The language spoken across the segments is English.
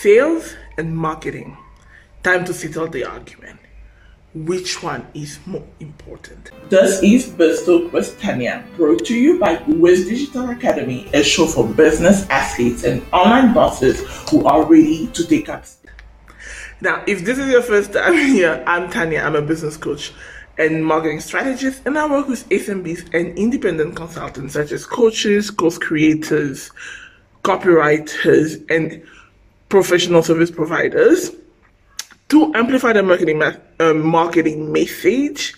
Sales and marketing. Time to settle the argument. Which one is more important? This is with Tanya, brought to you by Wiz Digital Academy, a show for business athletes and online bosses who are ready to take up. Now, if this is your first time here, I'm Tanya. I'm a business coach and marketing strategist, and I work with SMBs and independent consultants such as coaches, course creators, copywriters, and professional service providers to amplify the marketing uh, marketing message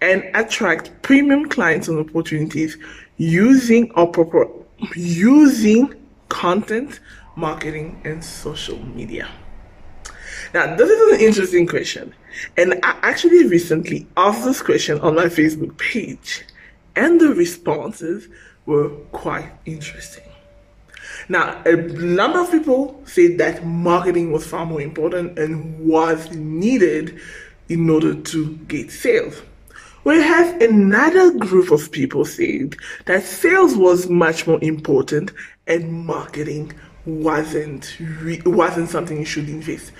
and attract premium clients and opportunities using or proper using content marketing and social media. Now, this is an interesting question, and I actually recently asked this question on my Facebook page, and the responses were quite interesting. Now, a number of people said that marketing was far more important and was needed in order to get sales. Whereas another group of people said that sales was much more important and marketing wasn't re- wasn't something you should invest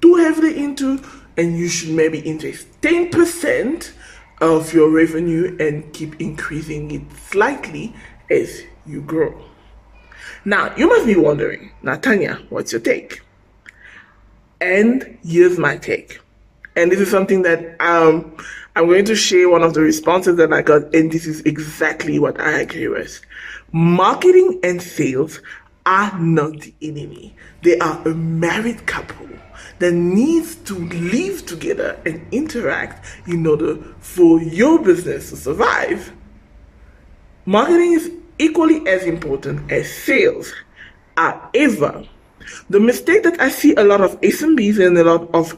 too heavily into and you should maybe invest 10% of your revenue and keep increasing it slightly as you grow. Now, you must be wondering, Natanya, what's your take? And here's my take. And this is something that um, I'm going to share one of the responses that I got, and this is exactly what I agree with. Marketing and sales are not the enemy. They are a married couple that needs to live together and interact in order for your business to survive. Marketing is equally as important as sales. However, the mistake that I see a lot of SMBs and a lot of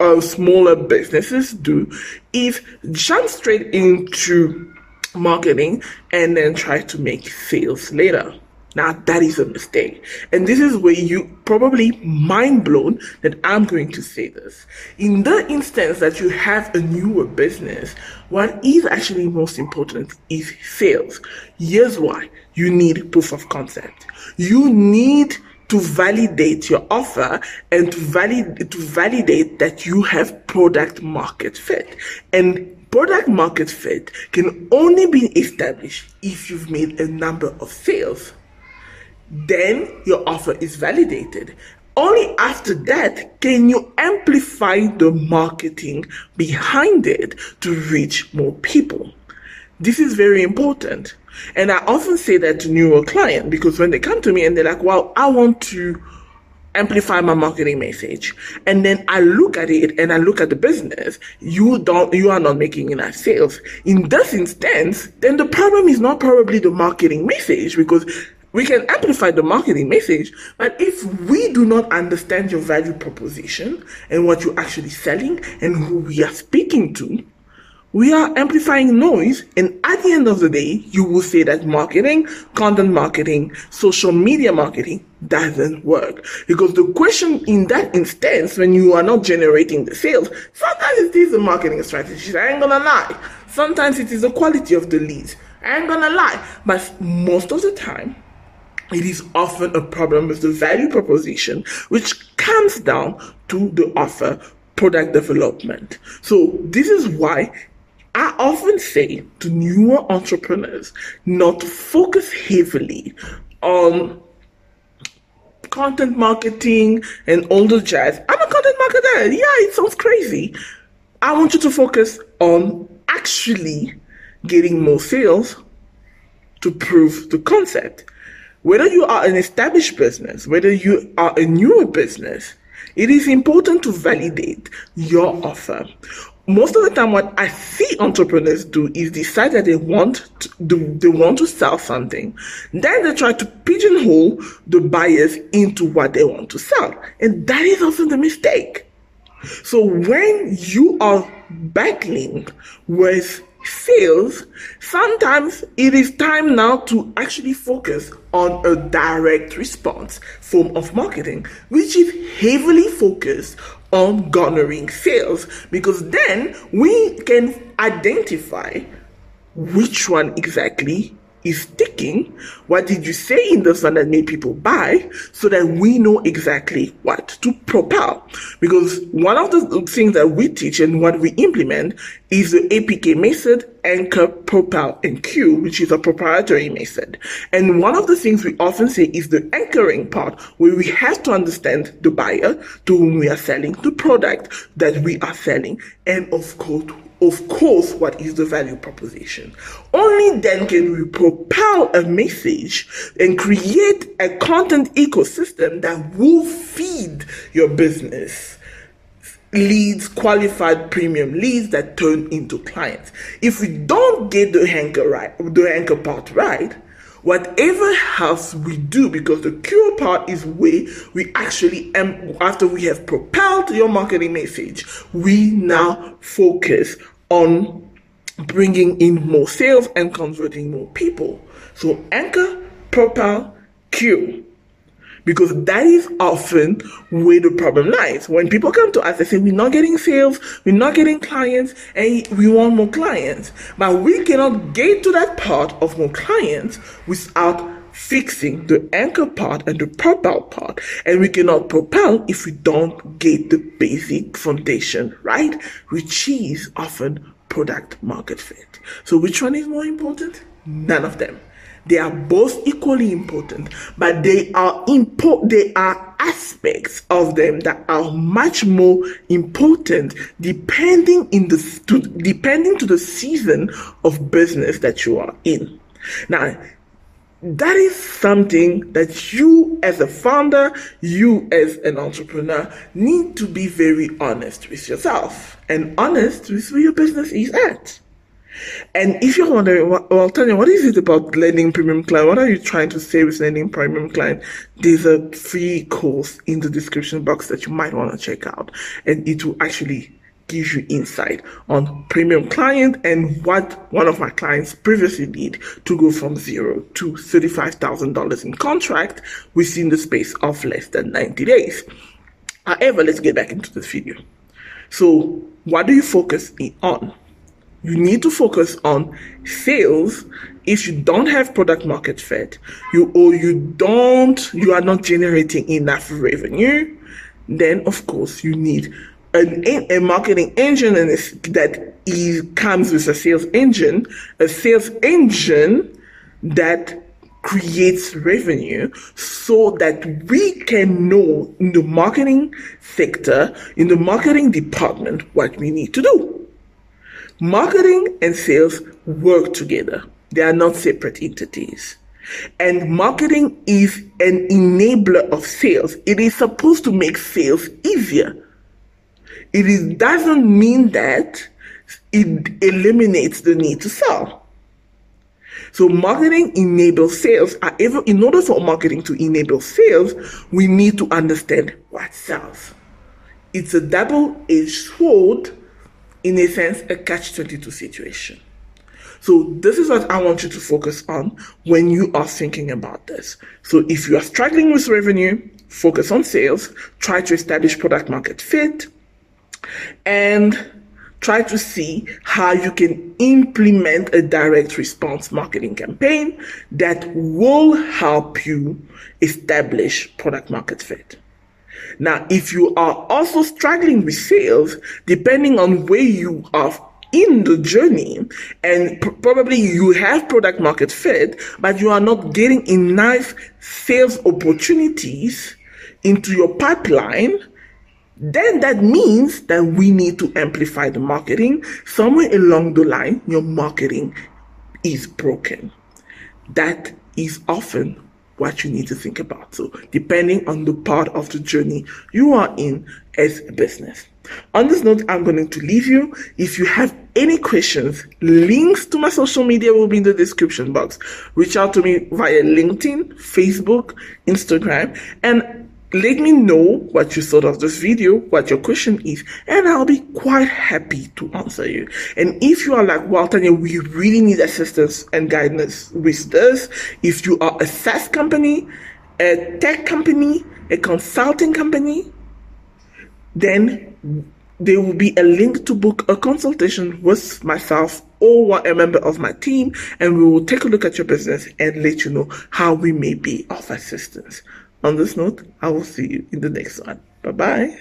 uh, smaller businesses do is jump straight into marketing and then try to make sales later. Now that is a mistake. And this is where you probably mind blown that I'm going to say this. In the instance that you have a newer business, what is actually most important is sales. Here's why. You need proof of concept. You need to validate your offer and to validate, to validate that you have product market fit. And product market fit can only be established if you've made a number of sales then your offer is validated. Only after that can you amplify the marketing behind it to reach more people. This is very important. And I often say that to newer clients because when they come to me and they're like, well, I want to amplify my marketing message. And then I look at it and I look at the business. You don't, you are not making enough sales. In this instance, then the problem is not probably the marketing message because we can amplify the marketing message, but if we do not understand your value proposition and what you're actually selling and who we are speaking to, we are amplifying noise. And at the end of the day, you will say that marketing, content marketing, social media marketing doesn't work. Because the question in that instance, when you are not generating the sales, sometimes it is a marketing strategy. I ain't gonna lie. Sometimes it is the quality of the leads. I ain't gonna lie. But most of the time, it is often a problem with the value proposition, which comes down to the offer product development. So this is why I often say to newer entrepreneurs not to focus heavily on content marketing and all the jazz. I'm a content marketer. Yeah, it sounds crazy. I want you to focus on actually getting more sales to prove the concept. Whether you are an established business, whether you are a newer business, it is important to validate your offer. Most of the time, what I see entrepreneurs do is decide that they want to, they want to sell something. Then they try to pigeonhole the buyers into what they want to sell. And that is often the mistake. So when you are battling with fails, sometimes it is time now to actually focus on a direct response form of marketing, which is heavily focused on garnering sales because then we can identify which one exactly is sticking? What did you say in the one that made people buy? So that we know exactly what to propel. Because one of the things that we teach and what we implement is the APK method, anchor, propel, and cue, which is a proprietary method. And one of the things we often say is the anchoring part, where we have to understand the buyer to whom we are selling, the product that we are selling, and of course, of course, what is the value proposition? Only then can we propel a message and create a content ecosystem that will feed your business leads, qualified premium leads that turn into clients. If we don't get the anchor right, the anchor part right, whatever else we do, because the cure part is where we actually, am, after we have propelled your marketing message, we now focus on bringing in more sales and converting more people. So anchor, propel, cue because that is often where the problem lies. When people come to us, they say, We're not getting sales, we're not getting clients, and we want more clients. But we cannot get to that part of more clients without fixing the anchor part and the propel part. And we cannot propel if we don't get the basic foundation right, which is often product market fit. So, which one is more important? None of them. They are both equally important, but they are impo- they are aspects of them that are much more important depending in the to, depending to the season of business that you are in. Now, that is something that you as a founder, you as an entrepreneur need to be very honest with yourself and honest with where your business is at. And if you're wondering, well, Tanya, what is it about landing premium client? What are you trying to say with landing premium client? There's a free course in the description box that you might want to check out, and it will actually give you insight on premium client and what one of my clients previously did to go from zero to $35,000 in contract within the space of less than 90 days. However, let's get back into this video. So, what do you focus on? You need to focus on sales. If you don't have product market fit you or you don't you are not generating enough revenue then of course you need an, a marketing engine and that is, comes with a sales engine a sales engine that creates revenue so that we can know in the marketing sector in the marketing department what we need to do Marketing and sales work together. They are not separate entities. And marketing is an enabler of sales. It is supposed to make sales easier. It is, doesn't mean that it eliminates the need to sell. So marketing enables sales. Uh, However, in order for marketing to enable sales, we need to understand what sells. It's a double-edged sword in a sense, a catch 22 situation. So, this is what I want you to focus on when you are thinking about this. So, if you are struggling with revenue, focus on sales, try to establish product market fit, and try to see how you can implement a direct response marketing campaign that will help you establish product market fit. Now, if you are also struggling with sales, depending on where you are in the journey and pr- probably you have product market fit, but you are not getting enough sales opportunities into your pipeline, then that means that we need to amplify the marketing. Somewhere along the line, your marketing is broken. That is often what you need to think about. So, depending on the part of the journey you are in as a business. On this note, I'm going to leave you. If you have any questions, links to my social media will be in the description box. Reach out to me via LinkedIn, Facebook, Instagram, and let me know what you thought of this video, what your question is, and I'll be quite happy to answer you. And if you are like, well, Tanya, we really need assistance and guidance with this, if you are a SaaS company, a tech company, a consulting company, then there will be a link to book a consultation with myself or a member of my team, and we will take a look at your business and let you know how we may be of assistance. On this note, I will see you in the next one. Bye bye.